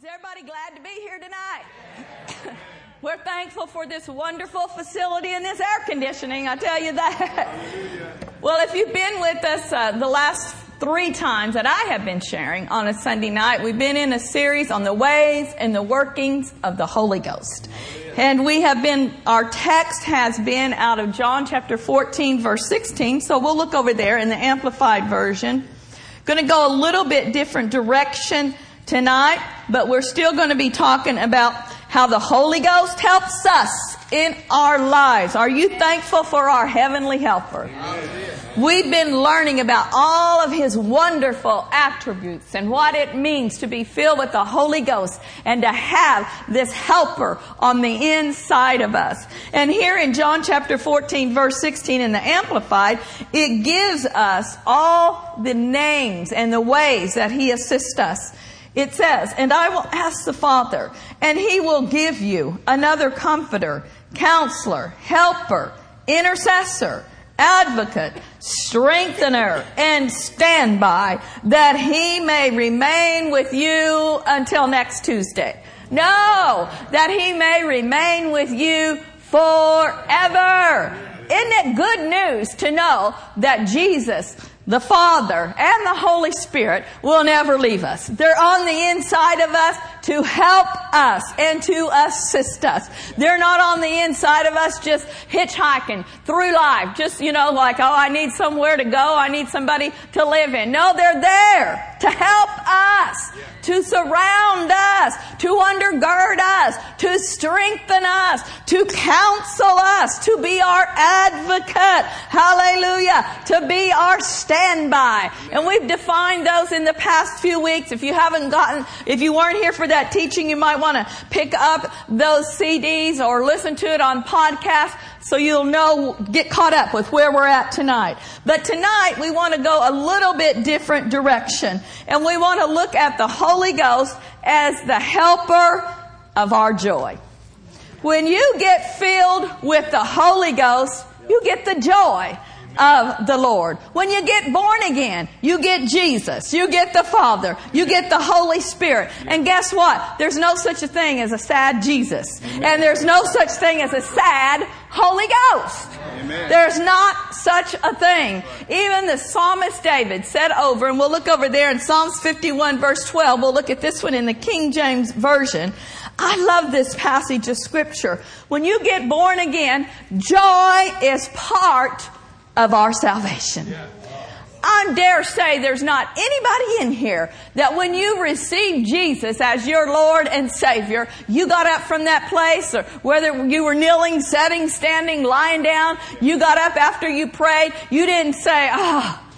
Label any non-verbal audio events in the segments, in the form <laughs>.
Is everybody glad to be here tonight? <coughs> We're thankful for this wonderful facility and this air conditioning, I tell you that. <laughs> well, if you've been with us uh, the last three times that I have been sharing on a Sunday night, we've been in a series on the ways and the workings of the Holy Ghost. And we have been, our text has been out of John chapter 14 verse 16. So we'll look over there in the Amplified Version. Going to go a little bit different direction tonight, but we're still going to be talking about how the Holy Ghost helps us in our lives. Are you thankful for our heavenly helper? We've been learning about all of his wonderful attributes and what it means to be filled with the Holy Ghost and to have this helper on the inside of us. And here in John chapter 14 verse 16 in the Amplified, it gives us all the names and the ways that he assists us. It says, and I will ask the Father, and he will give you another comforter, counselor, helper, intercessor, advocate, strengthener, and standby, that he may remain with you until next Tuesday. No, that he may remain with you forever. Isn't it good news to know that Jesus the Father and the Holy Spirit will never leave us. They're on the inside of us to help us and to assist us. They're not on the inside of us just hitchhiking through life. Just, you know, like, oh, I need somewhere to go. I need somebody to live in. No, they're there to help us, to surround us, to undergird us, to strengthen us, to counsel us, to be our advocate. Hallelujah. To be our standby. And we've defined those in the past few weeks. If you haven't gotten, if you weren't here for that teaching, you might want to pick up those CDs or listen to it on podcast so you'll know, get caught up with where we're at tonight. But tonight we want to go a little bit different direction. And we want to look at the Holy Ghost as the helper of our joy. When you get filled with the Holy Ghost, you get the joy of the Lord. When you get born again, you get Jesus, you get the Father, you get the Holy Spirit. And guess what? There's no such a thing as a sad Jesus. And there's no such thing as a sad Holy Ghost. Amen. There's not such a thing. Even the psalmist David said over, and we'll look over there in Psalms 51 verse 12, we'll look at this one in the King James Version. I love this passage of scripture. When you get born again, joy is part of our salvation. I dare say there's not anybody in here that when you received Jesus as your Lord and Savior, you got up from that place or whether you were kneeling, sitting, standing, lying down, you got up after you prayed, you didn't say, ah, oh,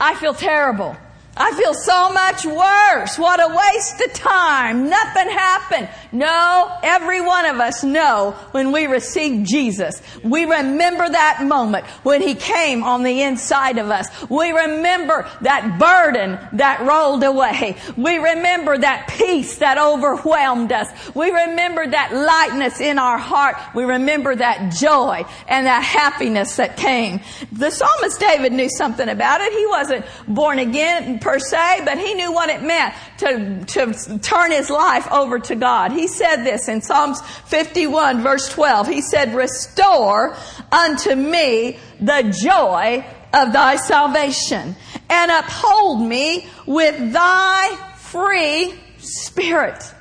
I feel terrible. I feel so much worse. What a waste of time. Nothing happened. No, every one of us know when we receive Jesus. We remember that moment when He came on the inside of us. We remember that burden that rolled away. We remember that peace that overwhelmed us. We remember that lightness in our heart. We remember that joy and that happiness that came. The psalmist David knew something about it. He wasn't born again per se, but he knew what it meant to, to turn his life over to God. He said this in Psalms 51 verse 12. He said, restore unto me the joy of thy salvation and uphold me with thy free spirit.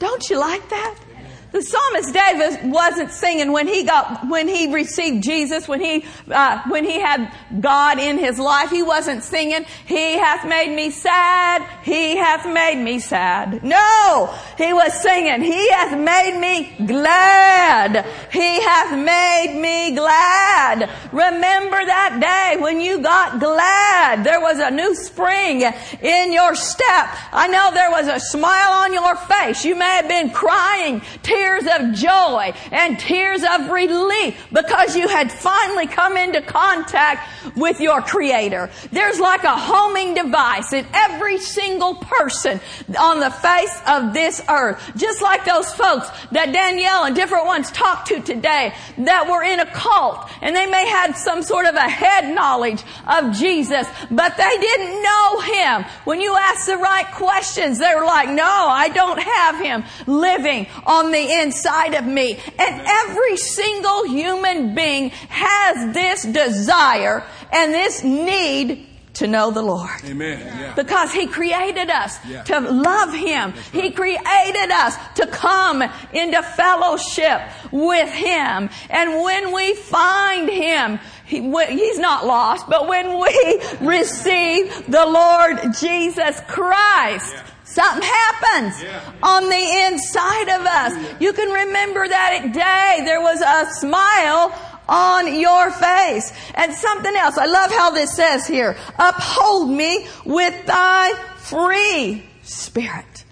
Don't you like that? The psalmist David wasn't singing when he got, when he received Jesus, when he, uh, when he had God in his life. He wasn't singing, He hath made me sad, He hath made me sad. No! He was singing, He hath made me glad. He hath made me glad. Remember that day when you got glad. There was a new spring in your step. I know there was a smile on your face. You may have been crying, tears tears of joy and tears of relief because you had finally come into contact with your creator. There's like a homing device in every single person on the face of this earth. Just like those folks that Danielle and different ones talked to today that were in a cult and they may have some sort of a head knowledge of Jesus, but they didn't know him. When you ask the right questions, they were like, no, I don't have him living on the inside of me. And every single human being has this desire and this need to know the Lord. Amen. Yeah. Because He created us Yeah. to love Him. He created us to come into fellowship with Him. And when we find Him, he, He's not lost, but when we <laughs> receive the Lord Jesus Christ, Something happens Yeah. on the inside of us. You can remember that day there was a smile on your face. And something else. I love how this says here. Uphold me with thy free spirit.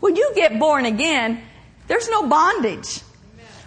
When you get born again, there's no bondage.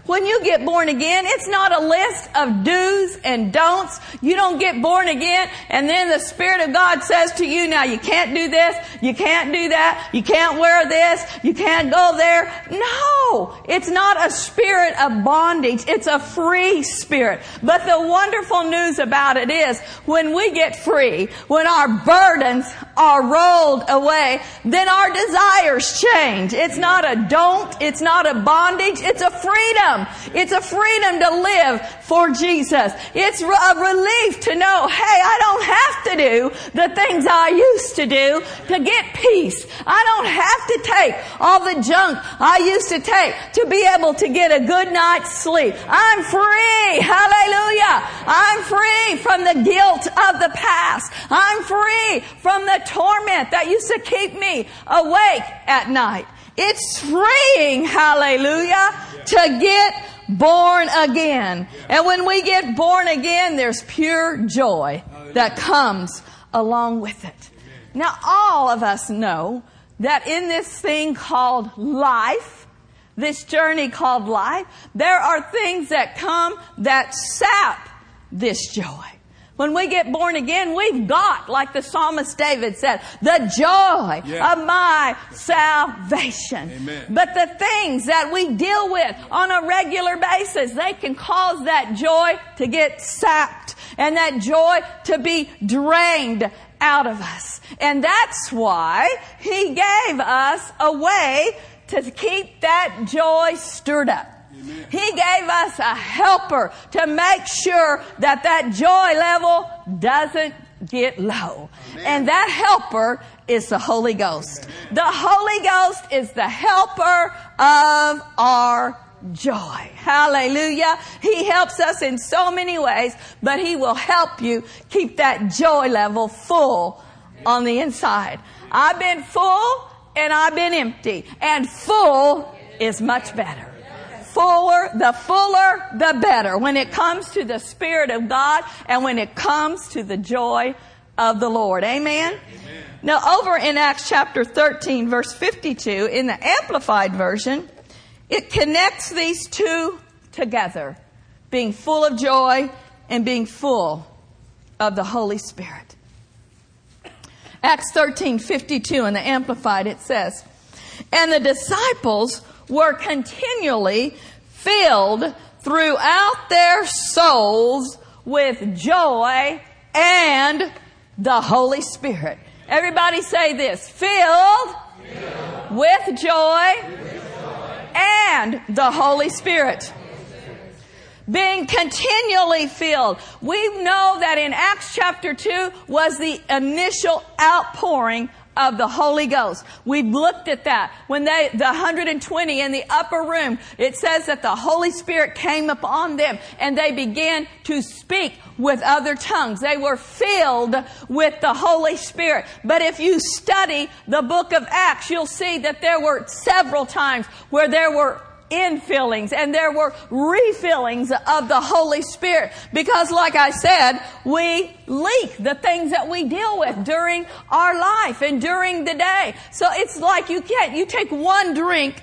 When you get born again, it's not a list of do's and don'ts. You don't get born again and then the Spirit of God says to you, now you can't do this, you can't do that, you can't wear this, you can't go there. No! It's not a spirit of bondage. It's a free spirit. But the wonderful news about it is when we get free, when our burdens are rolled away, then our desires change. It's not a don't, it's not a bondage, it's a freedom. It's a freedom to live for Jesus. It's a relief to know, hey, I don't have to do the things I used to do to get peace. I don't have to take all the junk I used to take to be able to get a good night's sleep. I'm free. Hallelujah. I'm free from the guilt of the past. I'm free from the torment that used to keep me awake at night. It's freeing, hallelujah, to get born again. And when we get born again, there's pure joy that comes along with it. Now, all of us know that in this thing called life, this journey called life, there are things that come that sap this joy. When we get born again, we've got, like the psalmist David said, the joy Yeah. of my salvation. Amen. But the things that we deal with on a regular basis, they can cause that joy to get sapped and that joy to be drained out of us. And that's why he gave us a way to keep that joy stirred up. He gave us a helper to make sure that that joy level doesn't get low. And that helper is the Holy Ghost. The Holy Ghost is the helper of our joy. Hallelujah. He helps us in so many ways, but He will help you keep that joy level full on the inside. I've been full and I've been empty and full is much better fuller, the fuller, the better when it comes to the Spirit of God and when it comes to the joy of the Lord. Amen? Now over in Acts chapter 13 verse 52 in the Amplified Version, it connects these two together. Being full of joy and being full of the Holy Spirit. Acts 13, 52 in the Amplified, it says, And the disciples were continually filled throughout their souls with joy and the Holy Spirit. Everybody say this. Filled, with joy, and the Holy Spirit being continually filled. We know that in Acts chapter 2 was the initial outpouring of the Holy Ghost. We've looked at that. When they, the 120 in the upper room, it says that the Holy Spirit came upon them and they began to speak with other tongues. They were filled with the Holy Spirit. But if you study the book of Acts, you'll see that there were several times where there were infillings and there were refillings of the Holy Spirit. Because like I said, we leak the things that we deal with during our life and during the day. So it's like you can't, you take one drink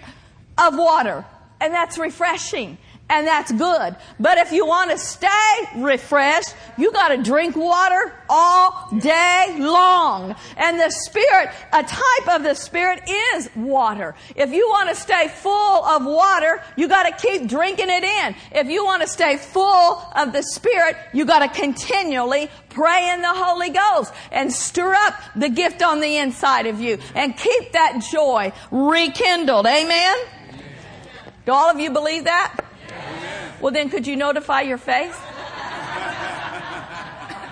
of water and that's refreshing and that's good. But if you want to stay refreshed, you got to drink water all day long. And the Spirit, a type of the Spirit is water. If you want to stay full of water, you got to keep drinking it in. If you want to stay full of the Spirit, you got to continually pray in the Holy Ghost and stir up the gift on the inside of you and keep that joy rekindled. Amen? Do all of you believe that? Well, then could you notify your face?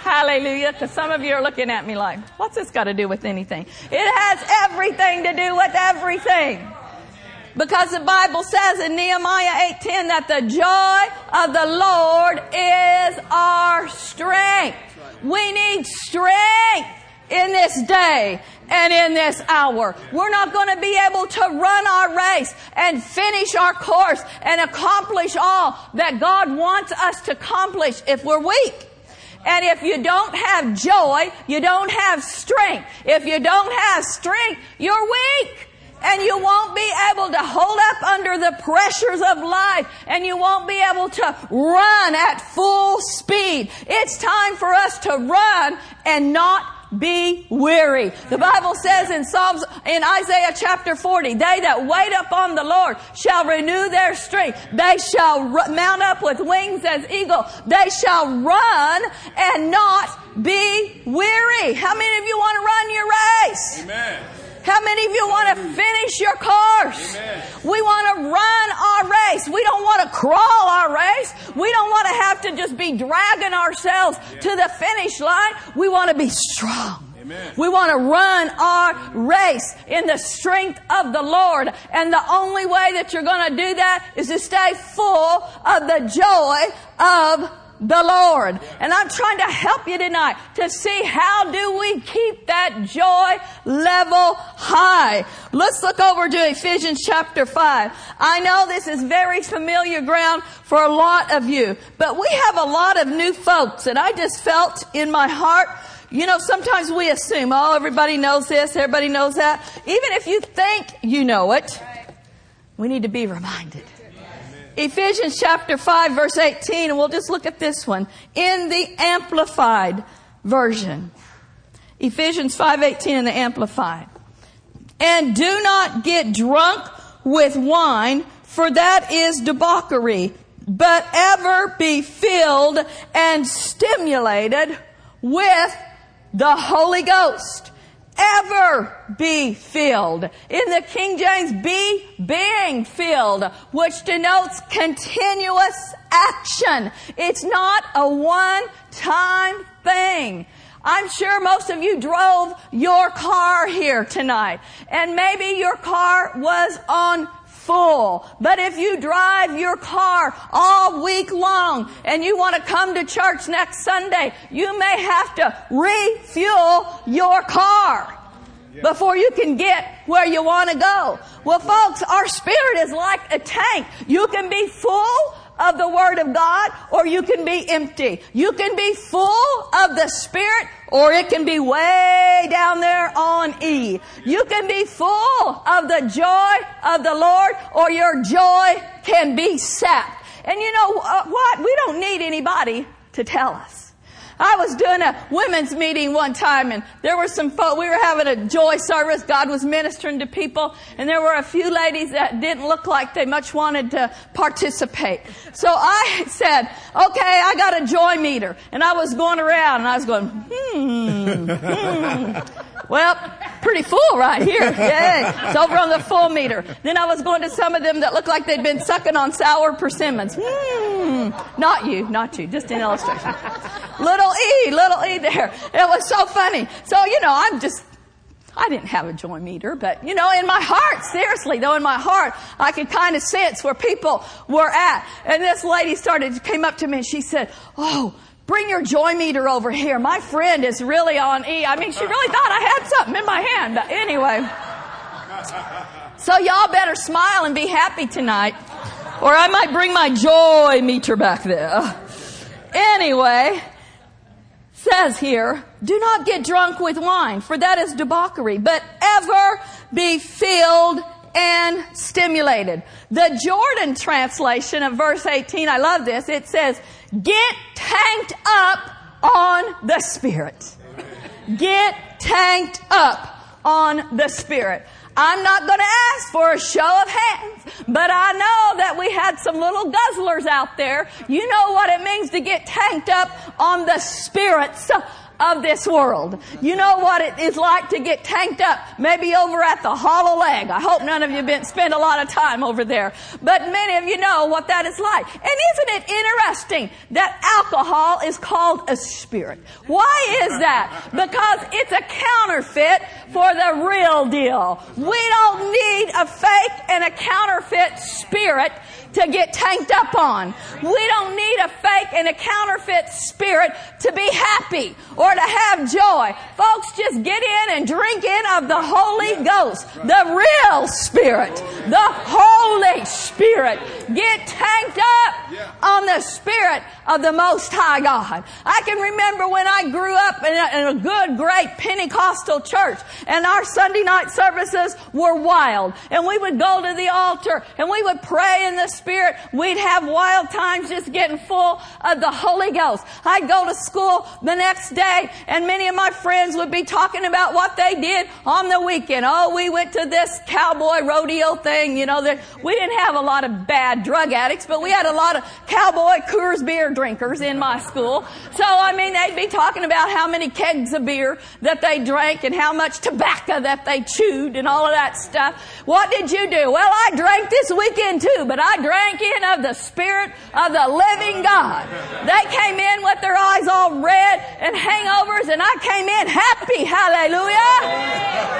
Hallelujah. Because some of you are looking at me like, what's this got to do with anything? It has everything to do with everything. Because the Bible says in Nehemiah 8:10 that the joy of the Lord is our strength. We need strength in this day and in this hour. We're not going to be able to run our race and finish our course and accomplish all that God wants us to accomplish if we're weak. And if you don't have joy, you don't have strength. If you don't have strength, you're weak. And you won't be able to hold up under the pressures of life. And you won't be able to run at full speed. It's time for us to run and not be weary. The Bible says in Psalms, in Isaiah chapter 40, they that wait upon the Lord shall renew their strength. They shall mount up with wings as eagle. They shall run and not be weary. How many of you want to run your race? Amen. How many of you want to finish your course? Amen. We want to run our race. We don't want to crawl our race. We don't want to have to just be dragging ourselves yeah. to the finish line. We want to be strong. Amen. We want to run our race in the strength of the Lord. And the only way that you're going to do that is to stay full of the joy of the Lord. And I'm trying to help you tonight to see how do we keep that joy level high. Let's look over to Ephesians chapter 5. I know this is very familiar ground for a lot of you, but we have a lot of new folks and I just felt in my heart you know, sometimes we assume, oh, everybody knows this, everybody knows that. Even if you think you know it, we need to be reminded. Ephesians chapter 5 verse 18, and we'll just look at this one. In the Amplified version. Ephesians 5.18 in the Amplified. And do not get drunk with wine, for that is debauchery, but ever be filled and stimulated with the Holy Ghost ever be filled. In the King James, be being filled, which denotes continuous action. It's not a one-time thing. I'm sure most of you drove your car here tonight, and maybe your car was on full. But if you drive your car all week long and you want to come to church next Sunday, you may have to refuel your car before you can get where you want to go. Well, folks, our spirit is like a tank. You can be full of the Word of God or you can be empty. You can be full of the Spirit or it can be way down there on E. You can be full of the joy of the Lord or your joy can be sapped. And you know uh, what? We don't need anybody to tell us. I was doing a women's meeting one time and there were some folk, we were having a joy service. God was ministering to people and there were a few ladies that didn't look like they much wanted to participate. So I <laughs> said, okay, I got a joy meter. And I was going around and I was going, hmm, hmm. Well, pretty full right here. <laughs> Yay. It's over on the full meter. Then I was going to some of them that looked like they'd been sucking on sour persimmons. Hmm. Not you, not you, just an illustration. Little E, little E there. It was so funny. So, you know, I'm just, I didn't have a joy meter, but you know, in my heart, seriously though, in my heart, I could kind of sense where people were at. And this lady started, came up to me and she said, Oh, Bring your joy meter over here. My friend is really on E. I mean, she really thought I had something in my hand. But anyway. So y'all better smile and be happy tonight. Or I might bring my joy meter back there. Anyway, says here, do not get drunk with wine, for that is debauchery, but ever be filled and stimulated. The Jordan translation of verse 18, I love this. It says, get tanked up on the Spirit. Get tanked up on the Spirit. I'm not going to ask for a show of hands, but I know that we had some little guzzlers out there. You know what it means to get tanked up on the spirits of this world. You know what it is like to get tanked up, maybe over at the hollow leg. I hope none of you been spend a lot of time over there, but many of you know what that is like. And isn't it interesting that alcohol is called a spirit? Why is that? Because it's a counterfeit for the real deal. We don't need a fake and a counterfeit spirit to get tanked up on. We don't need a fake and a counterfeit spirit to be happy or to have joy. Folks, just get in and drink in of the Holy Ghost, the real Spirit, the Holy Spirit. Get tanked up on the Spirit of the Most High God. I can remember when I grew up in a, in a good, great Pentecostal church and our Sunday night services were wild and we would go to the altar and we would pray in the Spirit. We'd have wild times just getting full of the Holy Ghost. I'd go to school the next day and many of my friends would be talking about what they did on the weekend. Oh, we went to this cowboy rodeo thing, you know, that we didn't have a lot of bad drug addicts, but we had a lot of cowboy Coors beer drinkers in my school. So, I mean, they'd be talking about how many kegs of beer that they drank and how much tobacco that they chewed and all of that stuff. What did you do? Well, I drank this weekend too, but I drank in of the Spirit of the living God. They came in with their eyes all red and hangovers and I came in happy. Hallelujah.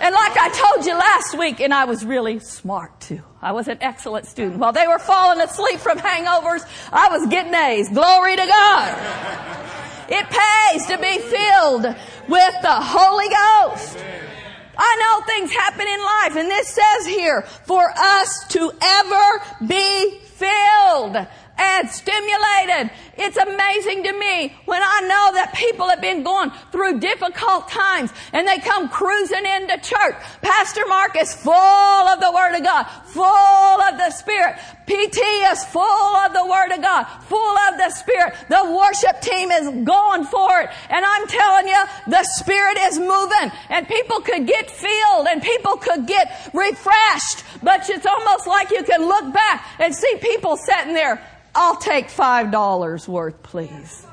And like I told you last week, and I was really smart too. I was an excellent student. While they were falling asleep from hangovers, I was getting A's. Glory to God. It pays to be filled with the Holy Ghost. I know things happen in life, and this says here, for us to ever be filled and stimulated. It's amazing to me when I know that people have been going through difficult times and they come cruising into church. Pastor Mark is full of the Word of God, full of the Spirit. PT is full of the Word of God, full of the Spirit. The worship team is going for it. And I'm telling you, the Spirit is moving and people could get filled and people could get refreshed. But it's almost like you can look back and see people sitting there I'll take five dollars worth, please.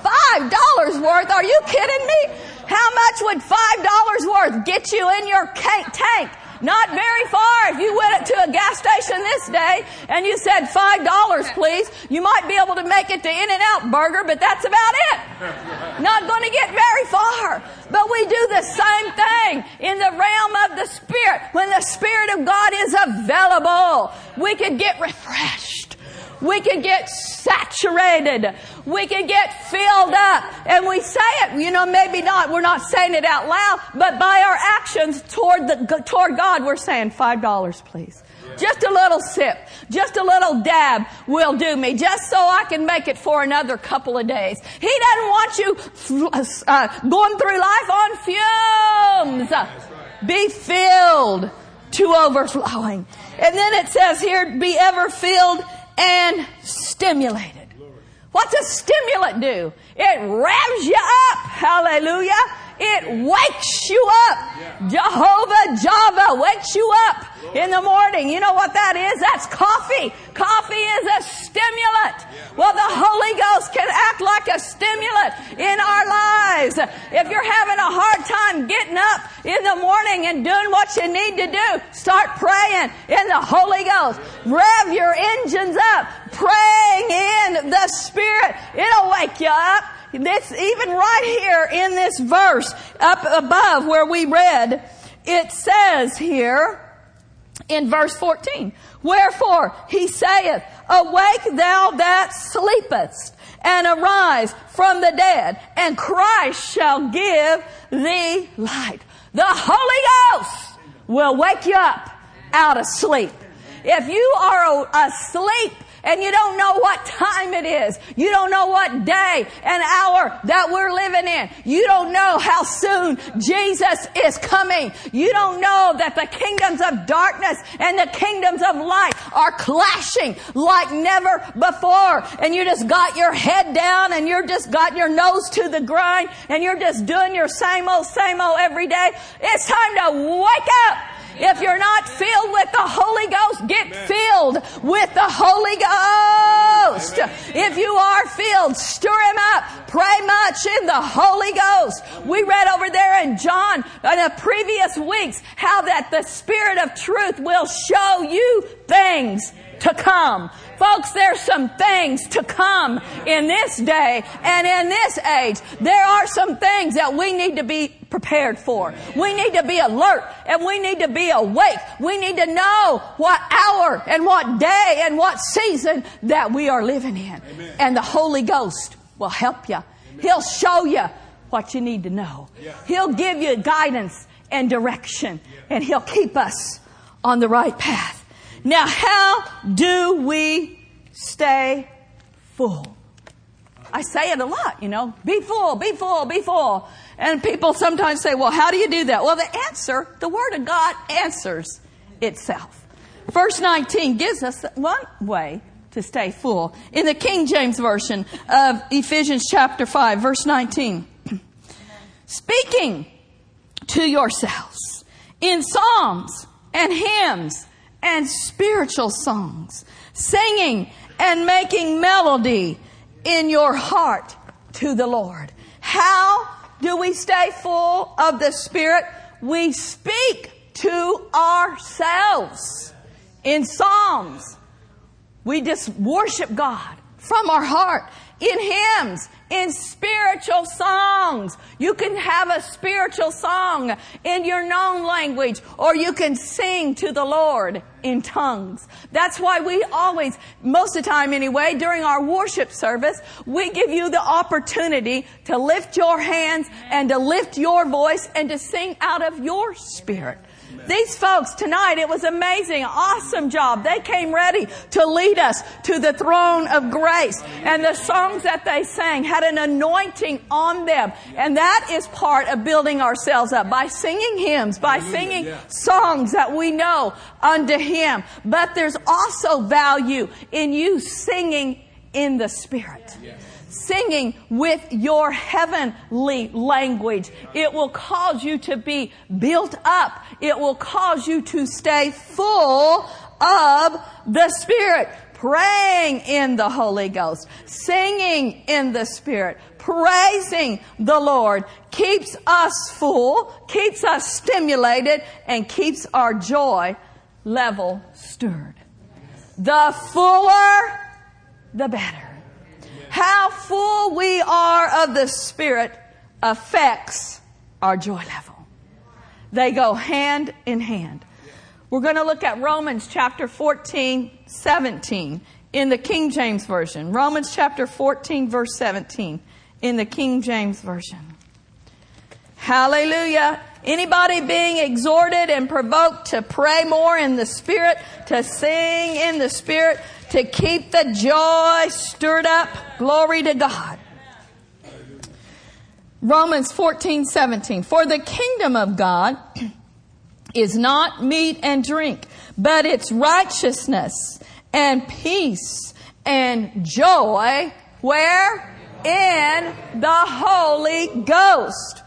Five dollars worth? Are you kidding me? How much would five dollars worth get you in your tank? Not very far. If you went to a gas station this day and you said five dollars, please, you might be able to make it to In-N-Out Burger, but that's about it. Not going to get very far. But we do the same thing in the realm of the Spirit. When the Spirit of God is available, we could get refreshed. We can get saturated. We can get filled up. And we say it, you know, maybe not, we're not saying it out loud, but by our actions toward the, toward God, we're saying five dollars, please. Just a little sip, just a little dab will do me, just so I can make it for another couple of days. He doesn't want you uh, going through life on fumes. Be filled to overflowing. And then it says here, be ever filled and stimulated. What's a stimulant do? It revs you up. Hallelujah. It wakes you up. Jehovah Java wakes you up in the morning. You know what that is? That's coffee. Coffee is a stimulant. Well, the Holy Ghost can act like a stimulant in our lives. If you're having a hard time getting up in the morning and doing what you need to do, start praying in the Holy Ghost. Rev your engines up. Praying in the Spirit. It'll wake you up. This, even right here in this verse up above where we read, it says here in verse 14, Wherefore he saith, Awake thou that sleepest, and arise from the dead, and Christ shall give thee light. The Holy Ghost will wake you up out of sleep. If you are asleep and you don't know what time it is. You don't know what day and hour that we're living in. You don't know how soon Jesus is coming. You don't know that the kingdoms of darkness and the kingdoms of light are clashing like never before. And you just got your head down and you're just got your nose to the grind and you're just doing your same old, same old every day. It's time to wake up. If you're not filled with the Holy Ghost, get Amen. filled with the Holy Ghost. Amen. If you are filled, stir him up. Pray much in the Holy Ghost. We read over there in John in the previous weeks how that the Spirit of truth will show you things to come. Folks, there's some things to come in this day and in this age. There are some things that we need to be prepared for. We need to be alert and we need to be awake. We need to know what hour and what day and what season that we are living in. Amen. And the Holy Ghost will help you. Amen. He'll show you what you need to know. Yeah. He'll give you guidance and direction yeah. and He'll keep us on the right path. Now, how do we stay full? I say it a lot, you know, be full, be full, be full. And people sometimes say, well, how do you do that? Well, the answer, the Word of God answers itself. Verse 19 gives us one way to stay full. In the King James Version of Ephesians chapter 5, verse 19, <clears throat> speaking to yourselves in psalms and hymns and spiritual songs, singing and making melody in your heart to the Lord. How do we stay full of the Spirit? We speak to ourselves in Psalms. We just worship God from our heart in hymns, in spiritual songs. You can have a spiritual song in your known language, or you can sing to the Lord in tongues. That's why we always, most of the time anyway, during our worship service, we give you the opportunity to lift your hands and to lift your voice and to sing out of your spirit. These folks tonight, it was amazing, awesome job. They came ready to lead us to the throne of grace. And the songs that they sang had an anointing on them. And that is part of building ourselves up by singing hymns, by singing songs that we know unto Him. But there's also value in you singing in the Spirit singing with your heavenly language. It will cause you to be built up. It will cause you to stay full of the Spirit. Praying in the Holy Ghost, singing in the Spirit, praising the Lord keeps us full, keeps us stimulated, and keeps our joy level stirred. The fuller, the better. We are of the Spirit affects our joy level. They go hand in hand. We're going to look at Romans chapter 14, 17 in the King James Version. Romans chapter 14, verse 17 in the King James Version. Hallelujah. Anybody being exhorted and provoked to pray more in the Spirit, to sing in the Spirit, to keep the joy stirred up. Glory to God. Romans 14, 17. For the kingdom of God <clears throat> is not meat and drink, but it's righteousness and peace and joy. Where? In the Holy Ghost.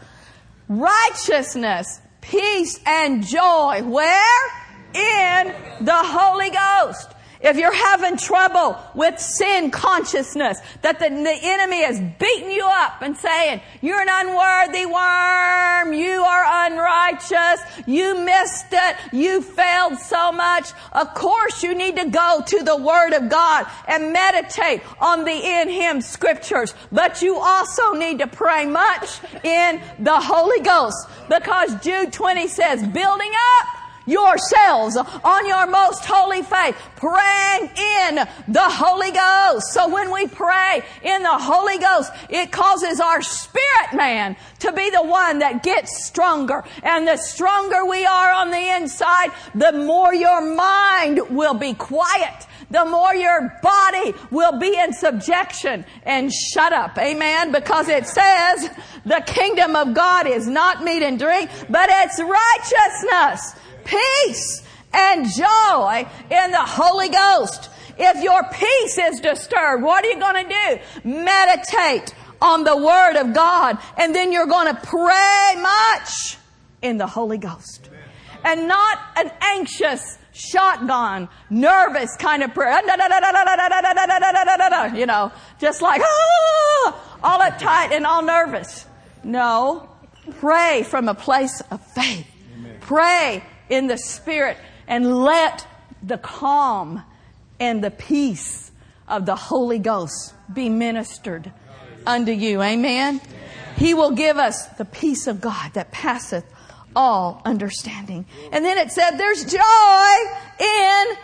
Righteousness, peace, and joy. Where? In the Holy Ghost. If you're having trouble with sin consciousness, that the, the enemy is beating you up and saying, you're an unworthy worm, you are unrighteous, you missed it, you failed so much, of course you need to go to the Word of God and meditate on the in Him scriptures. But you also need to pray much in the Holy Ghost because Jude 20 says, building up yourselves on your most holy faith, praying in the Holy Ghost. So when we pray in the Holy Ghost, it causes our spirit man to be the one that gets stronger. And the stronger we are on the inside, the more your mind will be quiet the more your body will be in subjection and shut up. Amen. Because it says the kingdom of God is not meat and drink, but it's righteousness, peace, and joy in the Holy Ghost. If your peace is disturbed, what are you going to do? Meditate on the Word of God, and then you're going to pray much in the Holy Ghost. And not an anxious, shotgun, nervous kind of prayer. You know, just like, ah, all uptight and all nervous. No. Pray from a place of faith. Pray in the Spirit and let the calm and the peace of the Holy Ghost be ministered unto you. Amen. He will give us the peace of God that passeth all understanding. And then it said there's joy in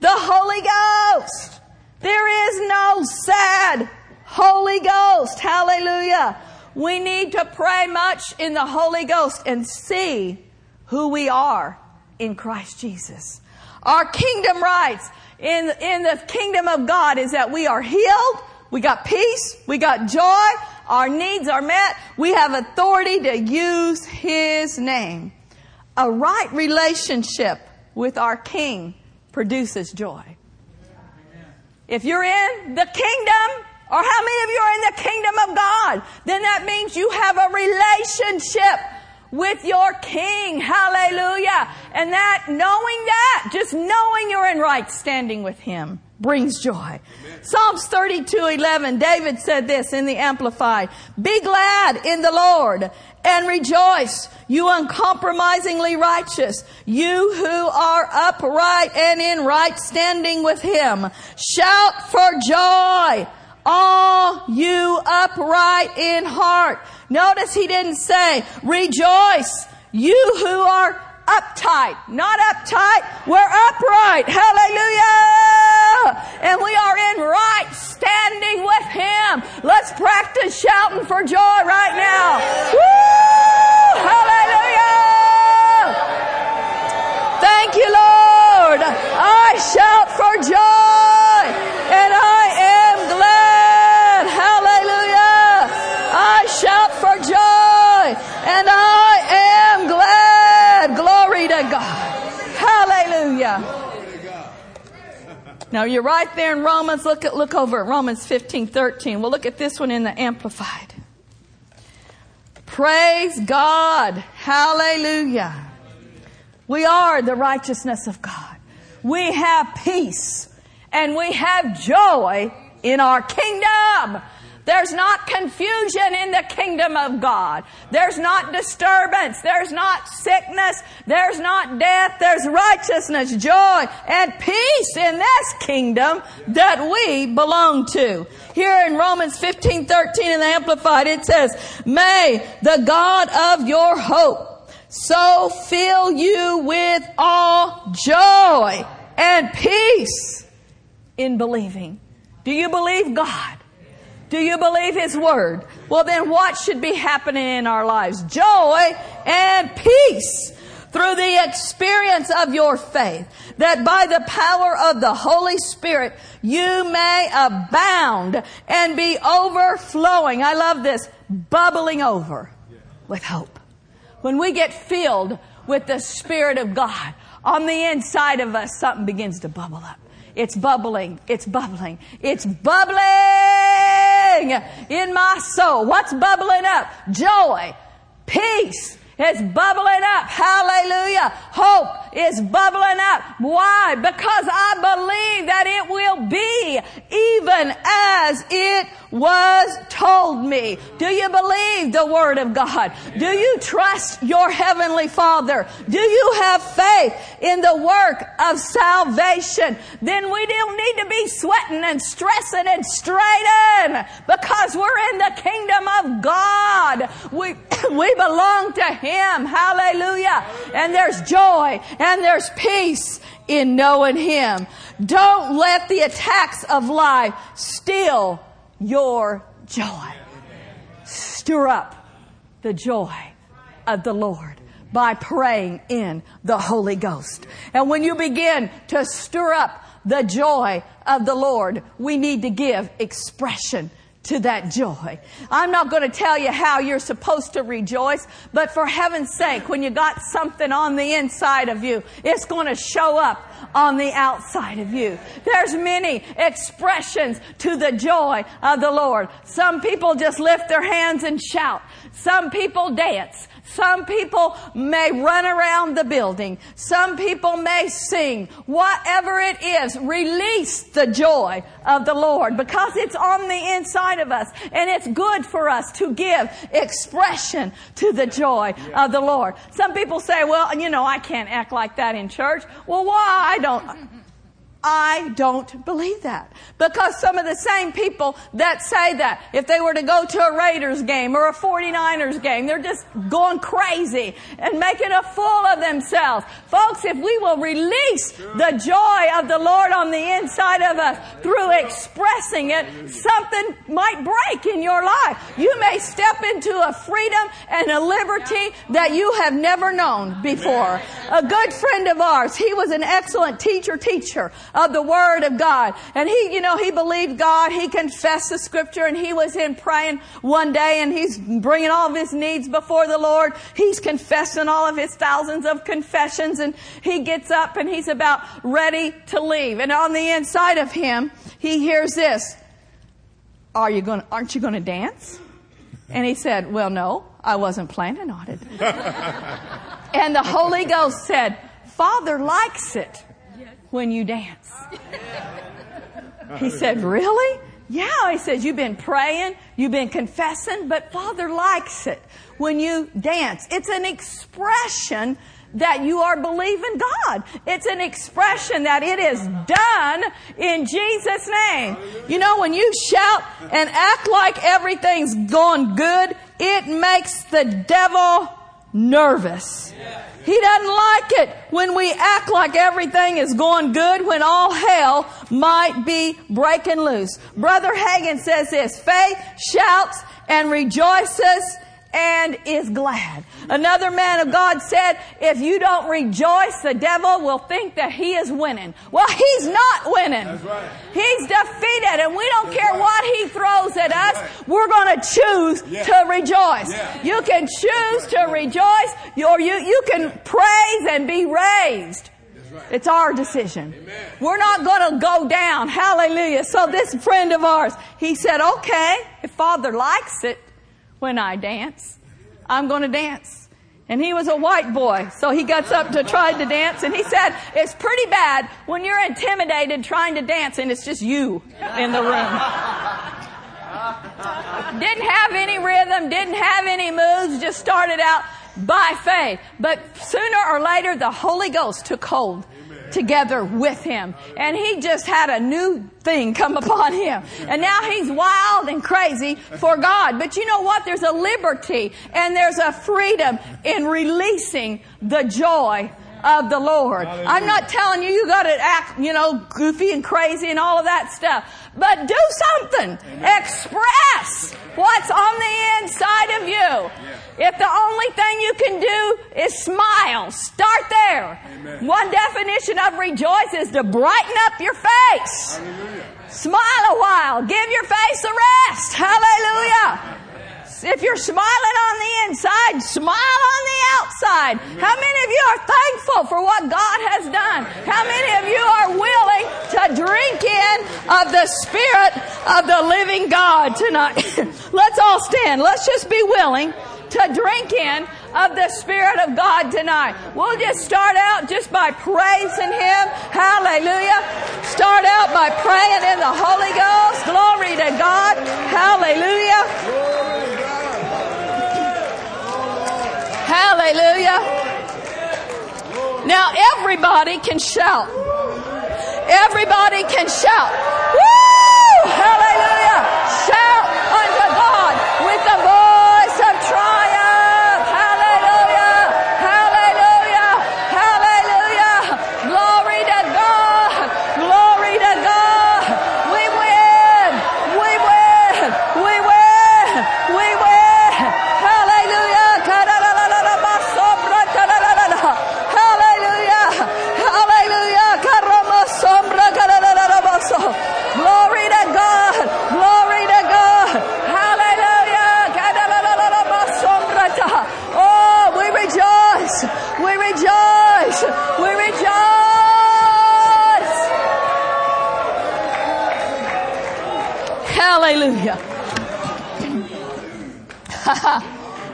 the Holy Ghost. There is no sad Holy Ghost. Hallelujah. We need to pray much in the Holy Ghost and see who we are in Christ Jesus. Our kingdom rights in, in the kingdom of God is that we are healed, we got peace, we got joy, our needs are met, we have authority to use His name. A right relationship with our King produces joy. If you're in the kingdom, or how many of you are in the kingdom of God, then that means you have a relationship with your king. Hallelujah. And that, knowing that, just knowing you're in right standing with him brings joy. Amen. Psalms 32, 11, David said this in the Amplified, be glad in the Lord and rejoice, you uncompromisingly righteous, you who are upright and in right standing with him. Shout for joy, all you upright in heart. Notice he didn't say, rejoice, you who are uptight, not uptight, we're upright. Hallelujah! And we are in right standing with Him. Let's practice shouting for joy right now. Woo! Hallelujah! Thank you, Lord. I shout for joy and I Hallelujah. Now you're right there in Romans. Look at, look over at Romans 15, 13. We'll look at this one in the Amplified. Praise God. Hallelujah. We are the righteousness of God. We have peace and we have joy in our kingdom. There's not confusion in the kingdom of God. There's not disturbance. There's not sickness. There's not death. There's righteousness, joy, and peace in this kingdom that we belong to. Here in Romans 15, 13 in the Amplified, it says, May the God of your hope so fill you with all joy and peace in believing. Do you believe God? Do you believe His Word? Well, then what should be happening in our lives? Joy and peace through the experience of your faith, that by the power of the Holy Spirit, you may abound and be overflowing. I love this, bubbling over with hope. When we get filled with the Spirit of God, on the inside of us, something begins to bubble up. It's bubbling. It's bubbling. It's bubbling in my soul. What's bubbling up? Joy, peace, it's bubbling up. Hallelujah. Hope is bubbling up. Why? Because I believe that it will be even as it was told me. Do you believe the Word of God? Do you trust your Heavenly Father? Do you have faith in the work of salvation? Then we don't need to be sweating and stressing and straining because we're in the kingdom of God. We, <coughs> we belong to Him. Hallelujah. And there's joy and there's peace in knowing Him. Don't let the attacks of life steal your joy. Stir up the joy of the Lord by praying in the Holy Ghost. And when you begin to stir up the joy of the Lord, we need to give expression to that joy. I'm not going to tell you how you're supposed to rejoice, but for heaven's sake, when you got something on the inside of you, it's going to show up on the outside of you. There's many expressions to the joy of the Lord. Some people just lift their hands and shout. Some people dance. Some people may run around the building. Some people may sing. Whatever it is, release the joy of the Lord because it's on the inside of us and it's good for us to give expression to the joy of the Lord. Some people say, well, you know, I can't act like that in church. Well, why? I don't. I don't believe that. Because some of the same people that say that, if they were to go to a Raiders game or a 49ers game, they're just going crazy and making a fool of themselves. Folks, if we will release the joy of the Lord on the inside of us through expressing it, something might break in your life. You may step into a freedom and a liberty that you have never known before. A good friend of ours, he was an excellent teacher teacher of the Word of God. And he, you know, he believed God. He confessed the Scripture and he was in praying one day and he's bringing all of his needs before the Lord. He's confessing all of his thousands of confessions and he gets up and he's about ready to leave. And on the inside of him, he hears this. Are you going, aren't you going to dance? And he said, well, no, I wasn't planning on it. <laughs> and the Holy Ghost said, Father likes it when you dance. He said, Really? Yeah, he says, You've been praying, you've been confessing, but Father likes it when you dance. It's an expression that you are believing God. It's an expression that it is done in Jesus' name. You know, when you shout and act like everything's going good, it makes the devil nervous. He doesn't like it when we act like everything is going good when all hell might be breaking loose. Brother Hagin says this, faith shouts and rejoices and is glad. Another man of God said, if you don't rejoice, the devil will think that he is winning. Well, he's not winning. Right. He's defeated and we don't That's care right. what he throws at us. Right. We're going to choose yeah. to rejoice. Yeah. You can choose to rejoice or you, you can praise and be raised. It's our decision. Amen. We're not going to go down. Hallelujah. So this friend of ours, he said, okay, if father likes it, when I dance. I'm going to dance. And he was a white boy, so he gets up to try to dance, and he said, it's pretty bad when you're intimidated trying to dance and it's just you in the room. <laughs> didn't have any rhythm, didn't have any moves, just started out by faith. But sooner or later, the Holy Ghost took hold together with him. And he just had a new thing come <laughs> upon him. And now he's wild and crazy for God. But you know what? There's a liberty and there's a freedom in releasing the joy of the Lord. Hallelujah. I'm not telling you you gotta act, you know, goofy and crazy and all of that stuff. But do something. Amen. Express what's on the inside of you. Yeah. If the only thing you can do is smile, start there. Amen. One definition of rejoice is to brighten up your face. Hallelujah. Smile a while. Give your face a rest. Hallelujah. If you're smiling on the inside, smile on the outside. How many of you are thankful for what God has done? How many of you are willing to drink in of the Spirit of the living God tonight? <laughs> Let's all stand. Let's just be willing to drink in of the Spirit of God tonight. We'll just start out just by praising Him. Hallelujah. Start out by praying in the Holy Ghost. Glory to God. Hallelujah. Hallelujah. Now everybody can shout. Everybody can shout. Woo! Hallelujah. Shout unto God with the voice of triumph. Hallelujah. Hallelujah. Hallelujah. Glory to God. Glory to God. We win. We win. We win. We win. Hallelujah. Hallelujah.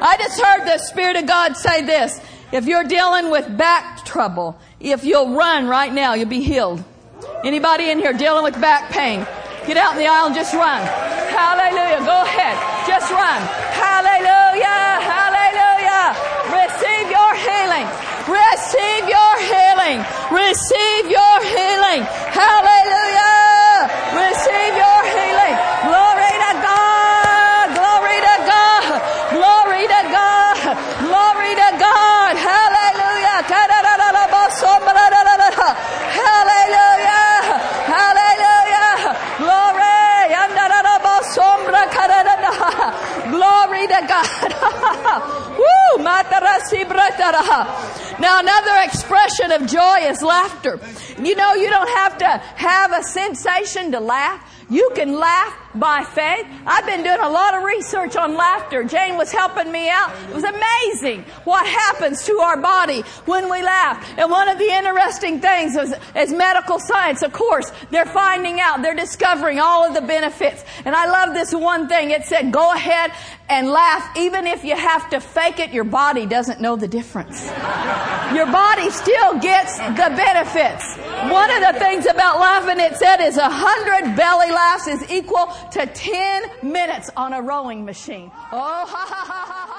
I just heard the Spirit of God say this. If you're dealing with back trouble, if you'll run right now, you'll be healed. Anybody in here dealing with back pain? Get out in the aisle and just run. Hallelujah. Go ahead. Just run. Hallelujah. Hallelujah. Receive your healing. Receive your healing. Receive your healing. Hallelujah. Receive your healing. Glory to God. Glory to God. Glory to God. Glory to God. Hallelujah. Hallelujah. Hallelujah. Glory. Glory to God. Woo! Now another expression of joy is laughter. You know, you don't have to have a sensation to laugh. You can laugh by faith. I've been doing a lot of research on laughter. Jane was helping me out. It was amazing what happens to our body when we laugh. And one of the interesting things is, is medical science, of course, they're finding out, they're discovering all of the benefits. And I love this one thing. It said, go ahead and laugh. Even if you have to fake it, your body doesn't know the difference. Your body still gets the benefits. One of the things about laughing, it said, is a hundred belly laughs is equal to 10 minutes on a rowing machine. Oh, ha, ha, ha, ha,